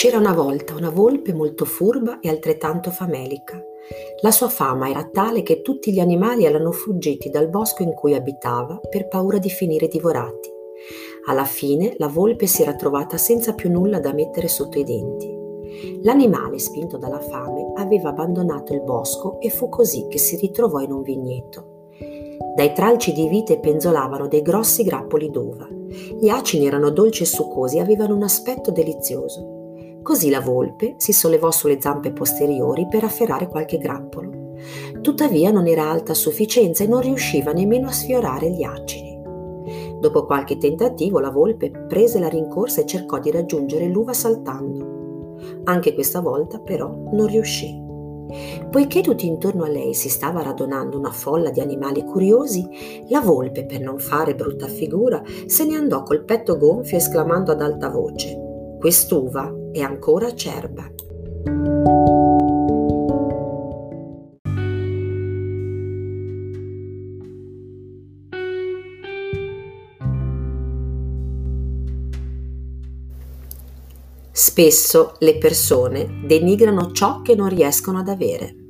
C'era una volta una volpe molto furba e altrettanto famelica. La sua fama era tale che tutti gli animali erano fuggiti dal bosco in cui abitava per paura di finire divorati. Alla fine la volpe si era trovata senza più nulla da mettere sotto i denti. L'animale, spinto dalla fame, aveva abbandonato il bosco e fu così che si ritrovò in un vigneto. Dai tralci di vite penzolavano dei grossi grappoli d'uva. Gli acini erano dolci e succosi e avevano un aspetto delizioso. Così la volpe si sollevò sulle zampe posteriori per afferrare qualche grappolo. Tuttavia non era alta a sufficienza e non riusciva nemmeno a sfiorare gli acini. Dopo qualche tentativo la volpe prese la rincorsa e cercò di raggiungere l'uva saltando. Anche questa volta però non riuscì. Poiché tutti intorno a lei si stava radunando una folla di animali curiosi, la volpe, per non fare brutta figura, se ne andò col petto gonfio esclamando ad alta voce Quest'uva è ancora acerba. Spesso le persone denigrano ciò che non riescono ad avere.